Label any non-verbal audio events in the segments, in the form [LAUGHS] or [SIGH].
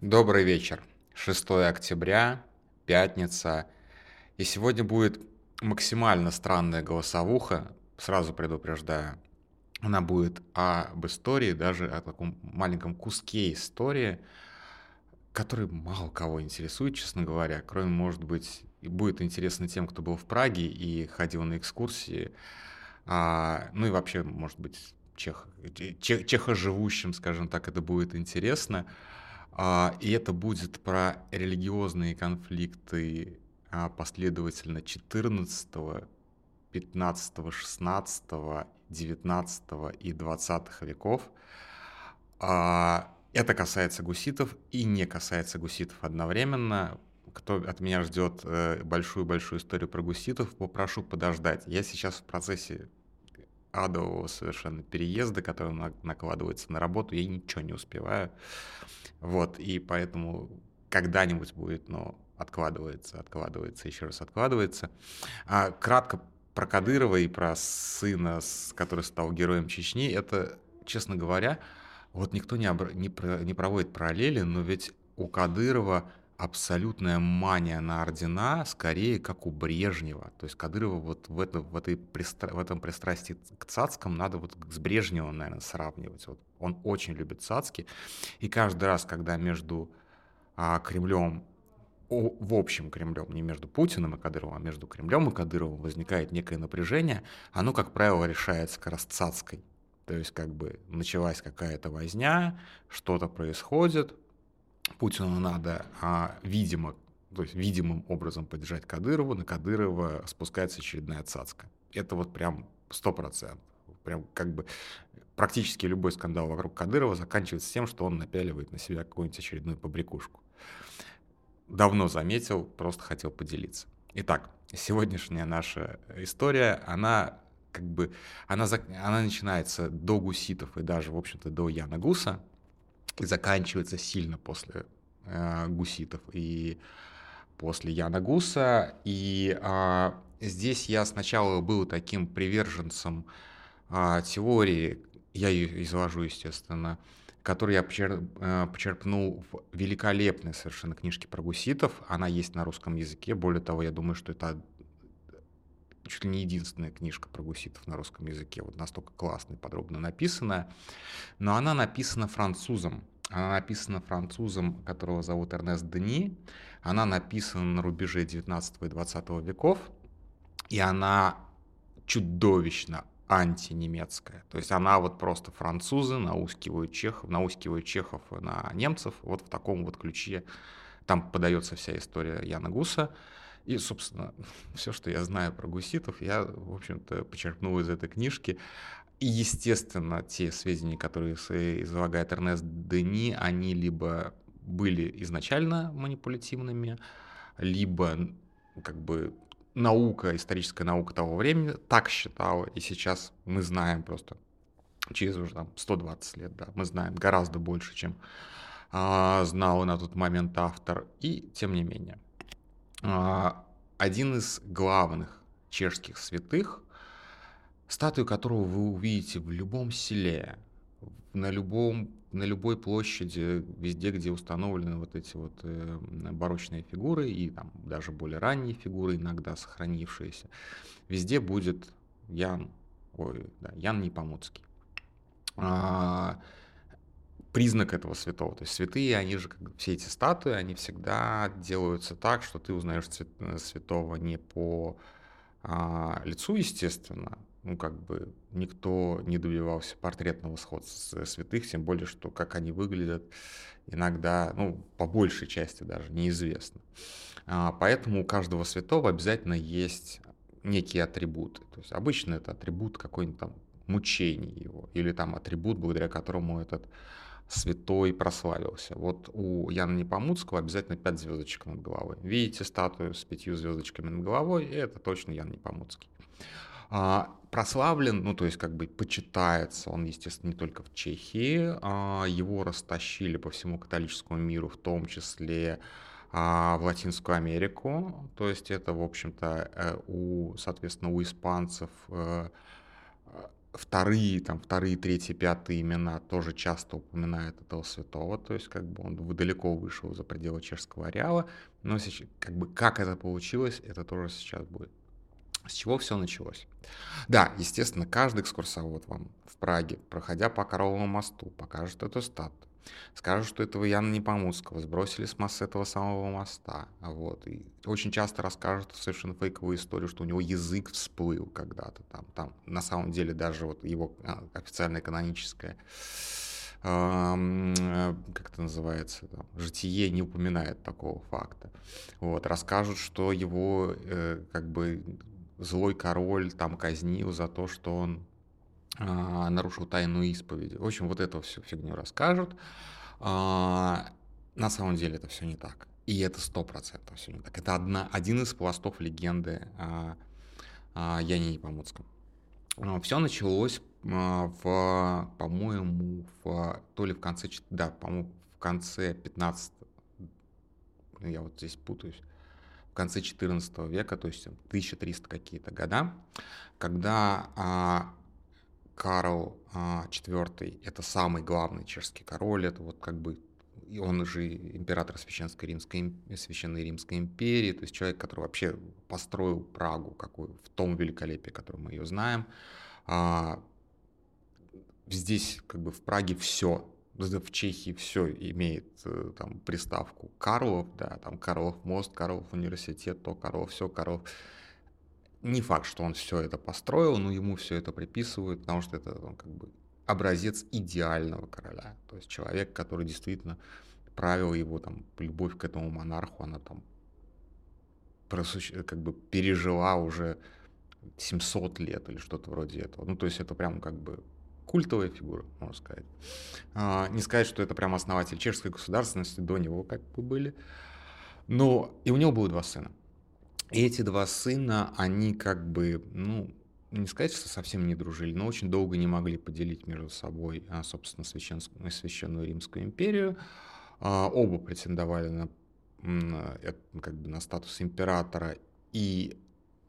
Добрый вечер. 6 октября, пятница. И сегодня будет максимально странная голосовуха, сразу предупреждаю. Она будет об истории, даже о таком маленьком куске истории, который мало кого интересует, честно говоря, кроме, может быть, будет интересно тем, кто был в Праге и ходил на экскурсии, а, ну и вообще, может быть, чех, чех, чехоживущим, скажем так, это будет интересно. А, и это будет про религиозные конфликты а, последовательно 14, 15, 16, 19 и 20 веков. А, это касается гуситов и не касается гуситов одновременно. Кто от меня ждет э, большую-большую историю про гуситов, попрошу подождать. Я сейчас в процессе адового совершенно переезда, который накладывается на работу, я ничего не успеваю. Вот, и поэтому когда-нибудь будет, но откладывается, откладывается, еще раз откладывается. А, кратко про Кадырова и про сына, который стал героем Чечни, это, честно говоря, вот никто не, обра- не, про- не проводит параллели, но ведь у Кадырова абсолютная мания на ордена, скорее как у Брежнева. То есть Кадырова вот в, это, в, этой пристра... в этом пристрастии к цацкам надо вот с Брежневым, наверное, сравнивать. Вот он очень любит цацки. И каждый раз, когда между а, Кремлем в общем Кремлем, не между Путиным и Кадыровым, а между Кремлем и Кадыровым возникает некое напряжение, оно, как правило, решается как раз цацкой. То есть как бы началась какая-то возня, что-то происходит, Путину надо, а, видимо, то есть видимым образом поддержать Кадырова, на Кадырова спускается очередная цацка. Это вот прям сто процентов. Прям как бы практически любой скандал вокруг Кадырова заканчивается тем, что он напяливает на себя какую-нибудь очередную побрякушку. Давно заметил, просто хотел поделиться. Итак, сегодняшняя наша история, она как бы, она, она начинается до гуситов и даже, в общем-то, до Яна Гуса, и заканчивается сильно после э, гуситов и после Яна Гуса. И э, здесь я сначала был таким приверженцем э, теории, я ее изложу, естественно, которую я э, почерпнул в великолепной совершенно книжке про гуситов. Она есть на русском языке. Более того, я думаю, что это чуть ли не единственная книжка про гуситов на русском языке, вот настолько классно и подробно написанная, но она написана французом. Она написана французом, которого зовут Эрнест Дени. Она написана на рубеже 19 и 20 веков, и она чудовищно антинемецкая. То есть она вот просто французы наускивают чехов, наускивают чехов на немцев вот в таком вот ключе. Там подается вся история Яна Гуса. И, собственно, [LAUGHS] все, что я знаю про гуситов, я, в общем-то, почерпнул из этой книжки. И, естественно, те сведения, которые излагает Эрнест Дени, они либо были изначально манипулятивными, либо как бы наука, историческая наука того времени так считала, и сейчас мы знаем просто через уже там 120 лет, да, мы знаем гораздо больше, чем а, знал на тот момент автор, и тем не менее. А, один из главных чешских святых, статую которого вы увидите в любом селе, на, любом, на любой площади, везде, где установлены вот эти вот э, барочные фигуры и там даже более ранние фигуры, иногда сохранившиеся, везде будет Ян, ой, да, Ян Непомуцкий. А, признак этого святого. То есть святые, они же, как все эти статуи, они всегда делаются так, что ты узнаешь э, святого не по а, лицу, естественно, ну, как бы никто не добивался портретного сходства святых, тем более, что как они выглядят, иногда, ну, по большей части даже неизвестно. А, поэтому у каждого святого обязательно есть некие атрибуты. То есть обычно это атрибут какой-нибудь там мучений его, или там атрибут, благодаря которому этот святой прославился. Вот у Яна Непомуцкого обязательно 5 звездочек над головой. Видите статую с пятью звездочками над головой, и это точно Ян Непомуцкий. А, прославлен, ну то есть как бы почитается он, естественно, не только в Чехии, а, его растащили по всему католическому миру, в том числе а, в Латинскую Америку, то есть это, в общем-то, э, у, соответственно, у испанцев э, вторые, там, вторые, третьи, пятые имена тоже часто упоминают этого святого, то есть как бы он далеко вышел за пределы чешского ареала, но сейчас, как бы как это получилось, это тоже сейчас будет. С чего все началось? Да, естественно, каждый экскурсовод вам в Праге, проходя по Коровому мосту, покажет эту статую скажут, что этого Яна Непомуцкого сбросили с масс этого самого моста. Вот. И очень часто расскажут совершенно фейковую историю, что у него язык всплыл когда-то там. там. На самом деле даже вот его а, официальная каноническая э, как это называется, там, житие не упоминает такого факта. Вот, расскажут, что его э, как бы злой король там казнил за то, что он нарушил тайну исповеди. В общем, вот эту всю фигню расскажут. А, на самом деле это все не так. И это сто процентов все не так. Это одна, один из пластов легенды о, о Яне Непомуцком. А, все началось в, по-моему, в, то ли в конце, да, по-моему, в конце 15 я вот здесь путаюсь, в конце 14 века, то есть 1300 какие-то года, когда Карл IV – это самый главный чешский король, это вот как бы и он же император Священской Римской, Священной Римской империи, то есть человек, который вообще построил Прагу какую, в том великолепии, которое мы ее знаем. А, здесь как бы в Праге все, в Чехии все имеет э, там приставку Карлов, да, там Карлов мост, Карлов университет, то Карлов, все, Карлов не факт, что он все это построил, но ему все это приписывают, потому что это ну, как бы образец идеального короля. То есть человек, который действительно правил его там любовь к этому монарху, она там как бы пережила уже 700 лет или что-то вроде этого. Ну, то есть это прям как бы культовая фигура, можно сказать. А, не сказать, что это прям основатель чешской государственности, до него как бы были. Но и у него было два сына. И эти два сына, они как бы, ну, не сказать, что совсем не дружили, но очень долго не могли поделить между собой, а, собственно, священскую, священную Римскую империю. А, оба претендовали на, на, как бы на статус императора, и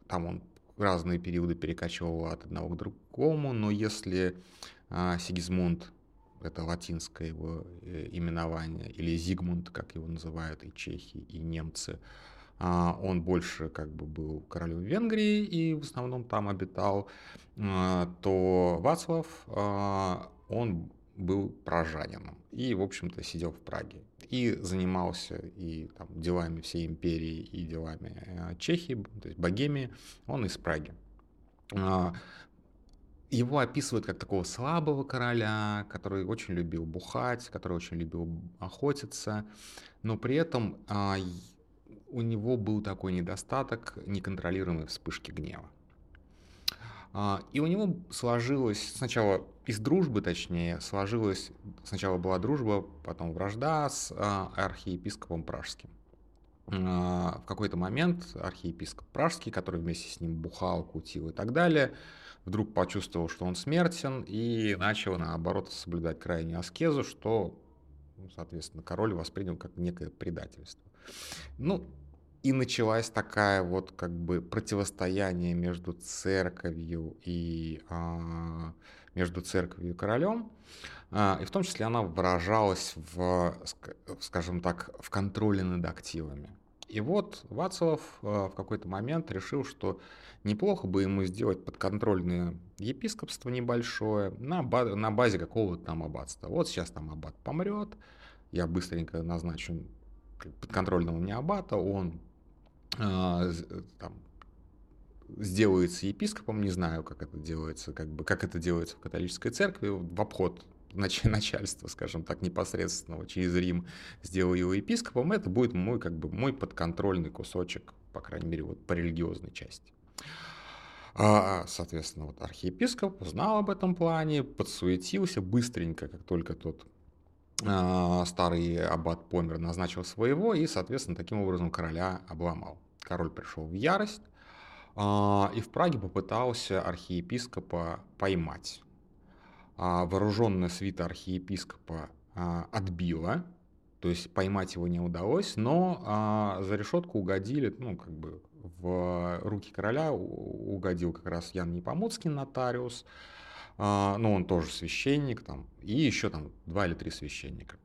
там он разные периоды перекачивал от одного к другому, но если а, Сигизмунд, это латинское его э, именование, или Зигмунд, как его называют и чехи, и немцы, он больше как бы был королем Венгрии и в основном там обитал, а, то Вацлав, а, он был пражанином и, в общем-то, сидел в Праге и занимался и там, делами всей империи, и делами Чехии, то есть Богемии, он из Праги. Его описывают как такого слабого короля, который очень любил бухать, который очень любил охотиться, но при этом у него был такой недостаток неконтролируемой вспышки гнева. А, и у него сложилось сначала из дружбы, точнее, сложилась сначала была дружба, потом вражда с а, архиепископом Пражским. А, в какой-то момент архиепископ Пражский, который вместе с ним бухал, кутил и так далее, вдруг почувствовал, что он смертен и начал, наоборот, соблюдать крайнюю аскезу, что, ну, соответственно, король воспринял как некое предательство. Ну, и началась такая вот как бы противостояние между церковью и а, между церковью и королем. А, и в том числе она выражалась в, скажем так, в контроле над активами. И вот Вацлав а, в какой-то момент решил, что неплохо бы ему сделать подконтрольное епископство небольшое на, базе, какого-то там аббатства. Вот сейчас там аббат помрет, я быстренько назначу подконтрольного мне аббата, он а, там, сделается епископом, не знаю, как это делается, как бы, как это делается в католической церкви, в обход [LAUGHS] начальства, скажем так, непосредственного через Рим сделаю его епископом, это будет мой, как бы, мой подконтрольный кусочек, по крайней мере, вот по религиозной части. А, соответственно, вот архиепископ узнал об этом плане, подсуетился быстренько, как только тот старый аббат помер, назначил своего и, соответственно, таким образом короля обломал. Король пришел в ярость а, и в Праге попытался архиепископа поймать. А, вооруженная свита архиепископа отбила, то есть поймать его не удалось, но за решетку угодили, ну, как бы в руки короля угодил как раз Ян Непомуцкий, нотариус, ну, он тоже священник, там, и еще там два или три священника.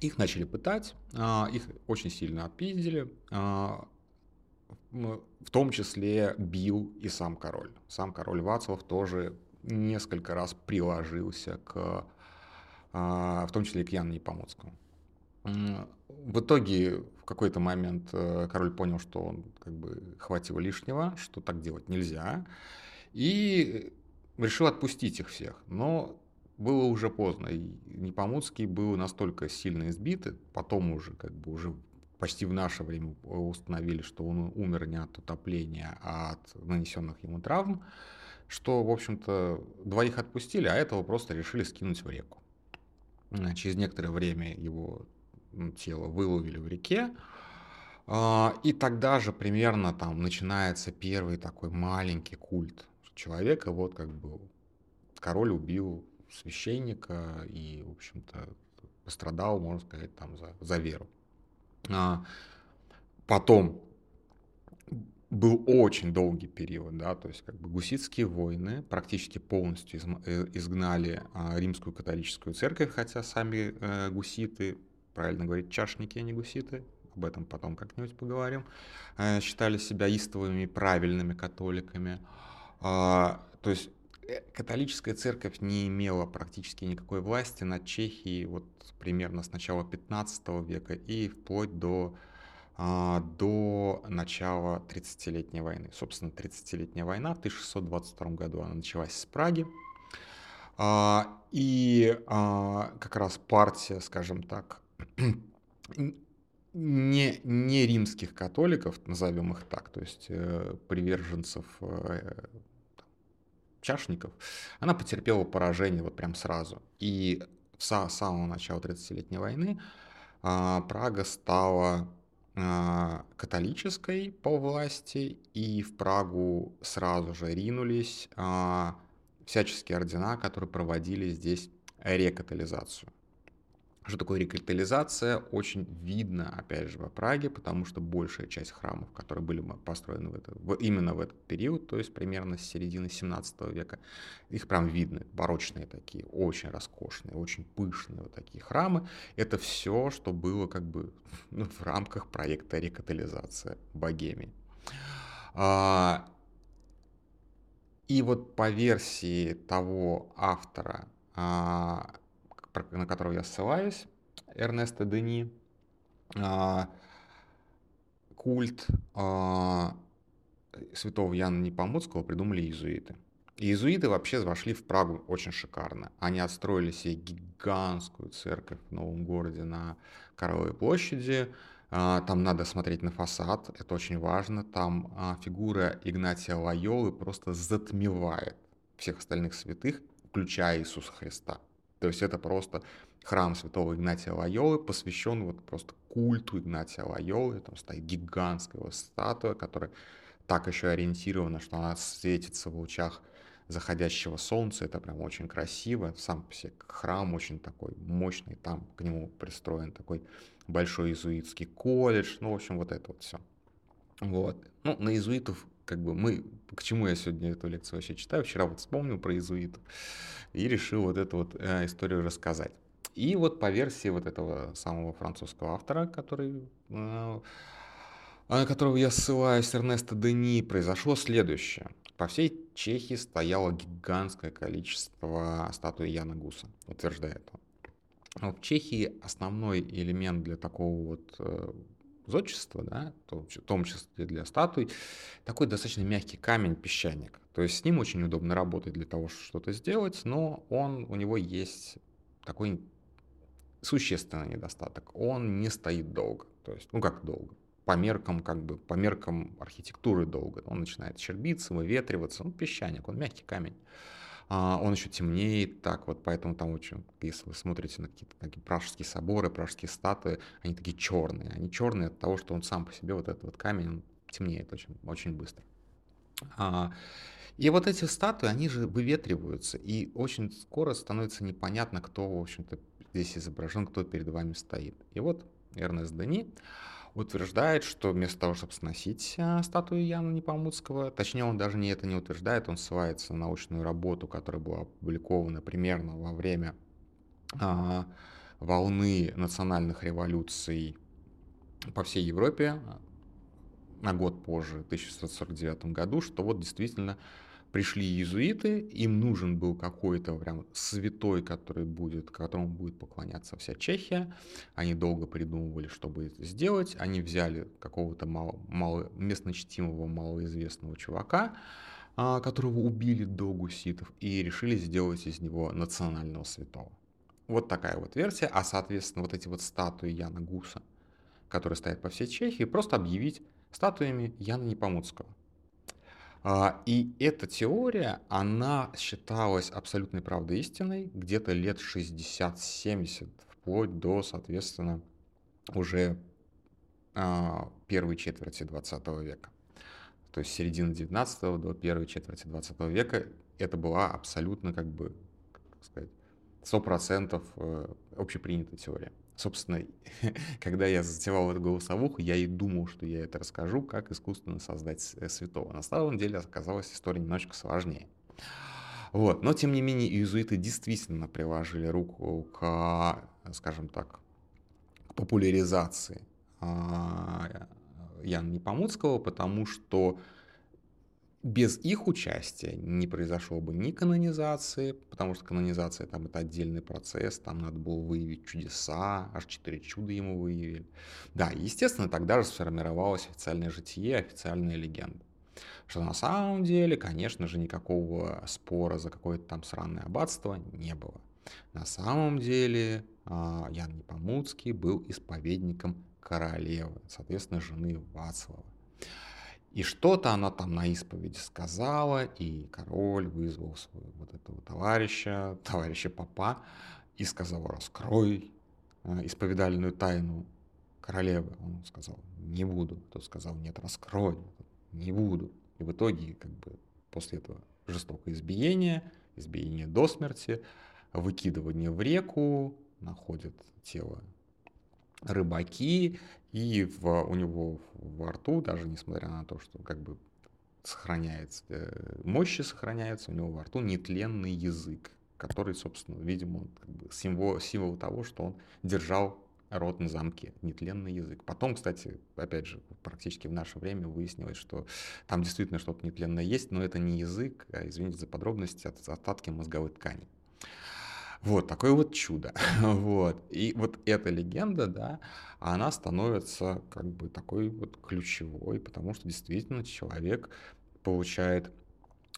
Их начали пытать, а, их очень сильно отпиздили, а, в том числе бил и сам король. Сам король Вацлав тоже несколько раз приложился к, в том числе и к Яну Непомоцкому. В итоге в какой-то момент э, король понял, что он как бы хватило лишнего, что так делать нельзя, и решил отпустить их всех. Но было уже поздно, и Непомуцкий был настолько сильно избит, потом уже как бы уже почти в наше время установили, что он умер не от утопления, а от нанесенных ему травм, что, в общем-то, двоих отпустили, а этого просто решили скинуть в реку. Через некоторое время его тело выловили в реке. А, и тогда же примерно там начинается первый такой маленький культ человека. Вот как бы король убил священника и, в общем-то, пострадал, можно сказать, там за, за веру. А, потом был очень долгий период, да, то есть как бы гуситские войны практически полностью э, изгнали а, римскую католическую церковь, хотя сами э, гуситы правильно говорить, чашники, а не гуситы, об этом потом как-нибудь поговорим, э, считали себя истовыми, правильными католиками. А, то есть э, католическая церковь не имела практически никакой власти над Чехией вот примерно с начала 15 века и вплоть до, а, до начала 30-летней войны. Собственно, 30-летняя война в 1622 году она началась с Праги. А, и как раз партия, скажем так, не, не римских католиков, назовем их так, то есть э, приверженцев э, чашников, она потерпела поражение вот прям сразу. И с самого начала 30-летней войны э, Прага стала э, католической по власти, и в Прагу сразу же ринулись э, всяческие ордена, которые проводили здесь рекатализацию. Что такое рекапитализация, очень видно, опять же, в Праге, потому что большая часть храмов, которые были построены в это, в, именно в этот период, то есть примерно с середины 17 века, их прям видно, барочные такие, очень роскошные, очень пышные вот такие храмы. Это все, что было как бы [LAUGHS] ну, в рамках проекта рекатализация Богемии. А, и вот по версии того автора, а, на которого я ссылаюсь, Эрнеста Дени, а, культ а, святого Яна Непомуцкого придумали иезуиты. Иезуиты вообще вошли в Прагу очень шикарно. Они отстроили себе гигантскую церковь в новом городе на Коровой площади. А, там надо смотреть на фасад, это очень важно. Там фигура Игнатия Лайолы просто затмевает всех остальных святых, включая Иисуса Христа. То есть это просто храм святого Игнатия Лайолы, посвящен вот просто культу Игнатия Лайолы. Там стоит гигантская его статуя, которая так еще ориентирована, что она светится в лучах заходящего солнца. Это прям очень красиво. Сам по себе храм очень такой мощный. Там к нему пристроен такой большой иезуитский колледж. Ну, в общем, вот это вот все. Вот. Ну, на иезуитов как бы мы, к чему я сегодня эту лекцию вообще читаю, вчера вот вспомнил про иезуитов и решил вот эту вот э, историю рассказать. И вот по версии вот этого самого французского автора, который, э, на которого я ссылаюсь, Эрнеста Дени, произошло следующее. По всей Чехии стояло гигантское количество статуи Яна Гуса, утверждает он. Но в Чехии основной элемент для такого вот э, зодчества, да, в том числе для статуй, такой достаточно мягкий камень, песчаник. То есть с ним очень удобно работать для того, чтобы что-то сделать, но он, у него есть такой существенный недостаток. Он не стоит долго. То есть, ну как долго? По меркам, как бы, по меркам архитектуры долго. Он начинает щербиться, выветриваться. Он песчаник, он мягкий камень. А, он еще темнеет так вот, поэтому там очень, если вы смотрите на какие-то такие пражские соборы, пражские статуи, они такие черные. Они черные от того, что он сам по себе, вот этот вот камень, он темнеет очень, очень быстро. А, и вот эти статуи, они же выветриваются, и очень скоро становится непонятно, кто, в общем-то, здесь изображен, кто перед вами стоит. И вот Эрнест Дени, утверждает, что вместо того, чтобы сносить а, статую Яна Непомуцкого, точнее, он даже не это не утверждает, он ссылается на научную работу, которая была опубликована примерно во время а, волны национальных революций по всей Европе на год позже, в 1649 году, что вот действительно пришли иезуиты, им нужен был какой-то прям святой, который будет, которому будет поклоняться вся Чехия. Они долго придумывали, чтобы это сделать. Они взяли какого-то мало, мало, местночтимого, малоизвестного чувака, а, которого убили до гуситов, и решили сделать из него национального святого. Вот такая вот версия. А, соответственно, вот эти вот статуи Яна Гуса, которые стоят по всей Чехии, просто объявить статуями Яна Непомуцкого. А, и эта теория, она считалась абсолютной правдой истиной где-то лет 60-70, вплоть до, соответственно, уже а, первой четверти 20 века. То есть середины 19 до первой четверти 20 века это была абсолютно, как бы, как сказать, 100% э, общепринятая теория. Собственно, [LAUGHS] когда я затевал эту голосовуху, я и думал, что я это расскажу, как искусственно создать э, святого. На самом деле оказалась история немножечко сложнее. Вот. Но, тем не менее, иезуиты действительно приложили руку к, скажем так, к популяризации а, Яна Непомуцкого, потому что без их участия не произошло бы ни канонизации, потому что канонизация там это отдельный процесс, там надо было выявить чудеса, аж четыре чуда ему выявили. Да, естественно, тогда же сформировалось официальное житие, официальная легенда. Что на самом деле, конечно же, никакого спора за какое-то там сраное аббатство не было. На самом деле а, Ян Непомуцкий был исповедником королевы, соответственно, жены Вацлава. И что-то она там на исповеди сказала, и король вызвал своего вот этого товарища, товарища папа, и сказал, раскрой э, исповедальную тайну королевы. Он сказал, не буду. Тот сказал, нет, раскрой, не буду. И в итоге, как бы, после этого жестокое избиение, избиение до смерти, выкидывание в реку, находят тело рыбаки, и в, у него во рту, даже несмотря на то, что как бы сохраняется, э, мощи сохраняются, у него во рту нетленный язык, который, собственно, видимо, как бы символ, символ того, что он держал рот на замке, нетленный язык. Потом, кстати, опять же, практически в наше время выяснилось, что там действительно что-то нетленное есть, но это не язык, а, извините за подробности, от остатки мозговой ткани. Вот, такое вот чудо. [LAUGHS] вот. И вот эта легенда, да, она становится как бы такой вот ключевой, потому что действительно человек получает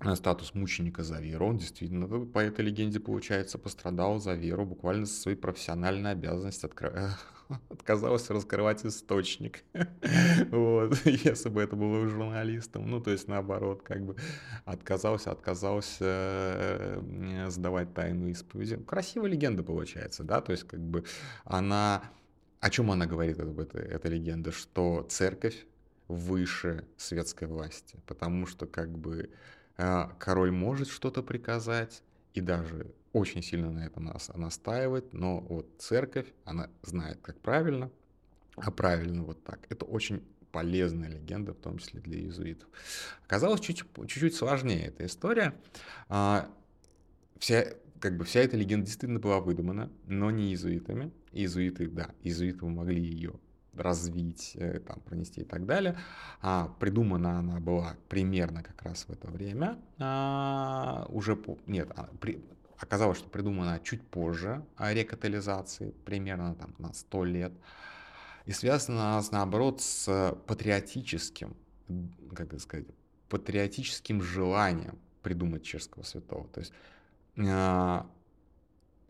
э, статус мученика за веру. Он действительно, по этой легенде, получается, пострадал за веру, буквально за свои профессиональные обязанности открывая [LAUGHS] [LAUGHS] отказался раскрывать источник. [LAUGHS] вот, [LAUGHS] если бы это было журналистом. Ну, то есть наоборот, как бы отказался, отказался э, сдавать тайну исповеди. Красивая легенда получается, да, то есть как бы она... О чем она говорит, эта, эта легенда? Что церковь выше светской власти, потому что как бы э, король может что-то приказать, и даже очень сильно на этом нас настаивает, но вот церковь, она знает, как правильно, а правильно вот так. Это очень полезная легенда, в том числе для иезуитов. Оказалось чуть-чуть сложнее эта история. А, вся, как бы вся эта легенда действительно была выдумана, но не иезуитами. Иезуиты, да, иезуиты могли ее развить, э, там, пронести и так далее. А, придумана она была примерно как раз в это время. А, уже по, нет, а, при, Оказалось, что придумана чуть позже о рекатализации, примерно там на 100 лет. И связана она, наоборот, с патриотическим, как это сказать, патриотическим желанием придумать чешского святого. То есть э,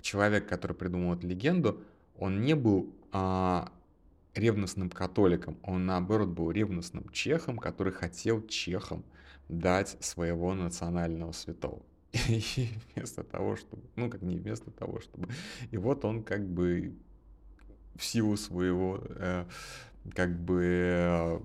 человек, который придумал эту легенду, он не был э, ревностным католиком, он наоборот был ревностным чехом, который хотел чехам дать своего национального святого. [LAUGHS] И вместо того, чтобы, ну, как не вместо того, чтобы... И вот он как бы в силу своего, э, как бы, э,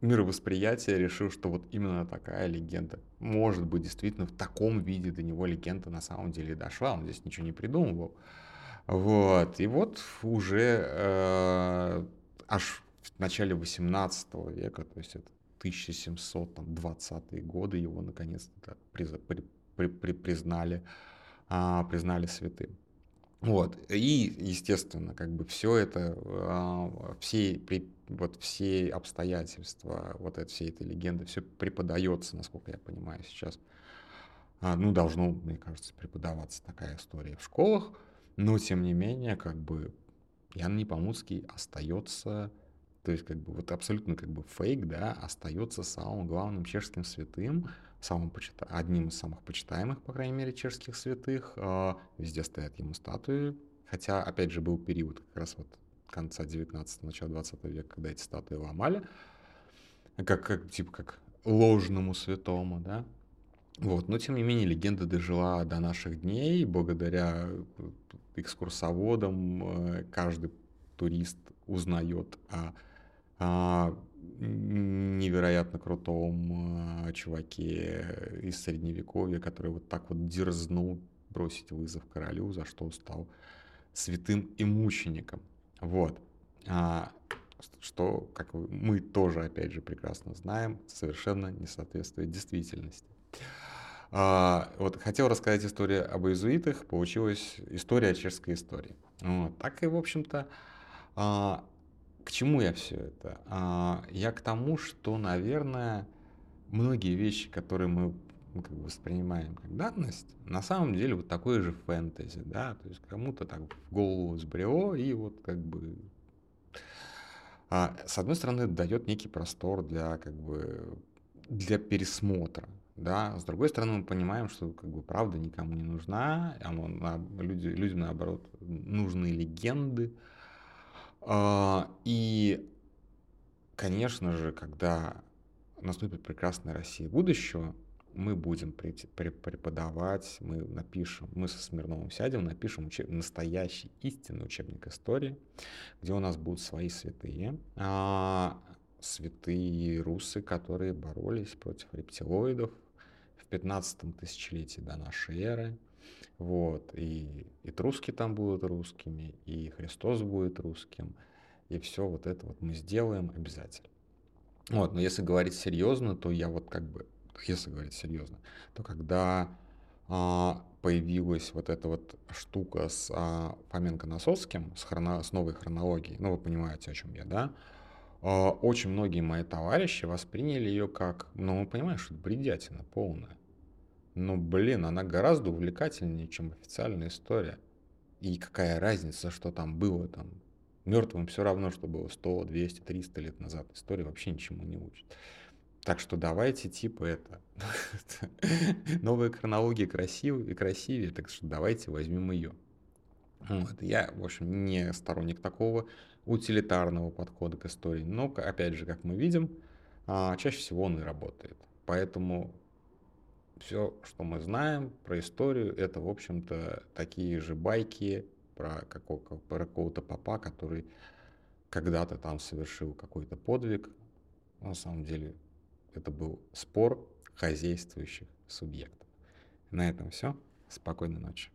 мировосприятия решил, что вот именно такая легенда. Может быть, действительно, в таком виде до него легенда на самом деле дошла. Он здесь ничего не придумывал. Вот, и вот уже э, аж в начале 18 века, то есть это 1720-е годы, его наконец-то при, при, при, при, признали, а, признали святым. Вот, и, естественно, как бы все это, а, все, при, вот все обстоятельства, вот это, всей этой легенды, все преподается, насколько я понимаю сейчас. А, ну, должно, мне кажется, преподаваться такая история в школах, но, тем не менее, как бы Ян Непомуцкий остается то есть, как бы, вот абсолютно как бы фейк, да, остается самым главным чешским святым, самым почита... одним из самых почитаемых, по крайней мере, чешских святых. А, везде стоят ему статуи. Хотя, опять же, был период как раз вот конца 19-го, начала 20 века, когда эти статуи ломали. Как, как, типа, как ложному святому, да. Вот, но тем не менее легенда дожила до наших дней, благодаря экскурсоводам э, каждый турист узнает о а, невероятно крутом а, чуваке из средневековья, который вот так вот дерзнул бросить вызов королю, за что стал святым и мучеником. Вот. А, что, как мы тоже, опять же, прекрасно знаем, совершенно не соответствует действительности. А, вот хотел рассказать историю об иезуитах, получилась история чешской истории. Вот. Так и, в общем-то, а, к чему я все это? А, я к тому, что, наверное, многие вещи, которые мы ну, как бы воспринимаем как данность, на самом деле вот такое же фэнтези, да, то есть кому-то так в голову сбрело, и вот как бы с одной стороны, дает некий простор для как бы для пересмотра, да, с другой стороны, мы понимаем, что как бы правда никому не нужна, оно, на, люди, людям наоборот нужны легенды, а, и, конечно же, когда наступит прекрасная Россия будущего, мы будем преподавать, мы напишем, мы со Смирновым сядем, напишем учеб, настоящий истинный учебник истории, где у нас будут свои святые, а, святые русы, которые боролись против рептилоидов 15 тысячелетии до нашей эры, вот, и, и труски там будут русскими, и Христос будет русским, и все вот это вот мы сделаем обязательно. Вот, но если говорить серьезно, то я вот как бы, если говорить серьезно, то когда а, появилась вот эта вот штука с а, Фоменко-Носовским, с, хроно, с новой хронологией, ну вы понимаете, о чем я, да, а, очень многие мои товарищи восприняли ее как, ну это бредятина полная. Но, блин, она гораздо увлекательнее, чем официальная история. И какая разница, что там было там. Мертвым все равно, что было 100, 200, 300 лет назад. История вообще ничему не учит. Так что давайте типа это. [LAUGHS] Новая хронология красивее и красивее, так что давайте возьмем ее. Вот. Я, в общем, не сторонник такого утилитарного подхода к истории, но, опять же, как мы видим, а, чаще всего он и работает. Поэтому все, что мы знаем про историю, это, в общем-то, такие же байки про, какого, про какого-то папа, который когда-то там совершил какой-то подвиг. На самом деле это был спор хозяйствующих субъектов. На этом все. Спокойной ночи.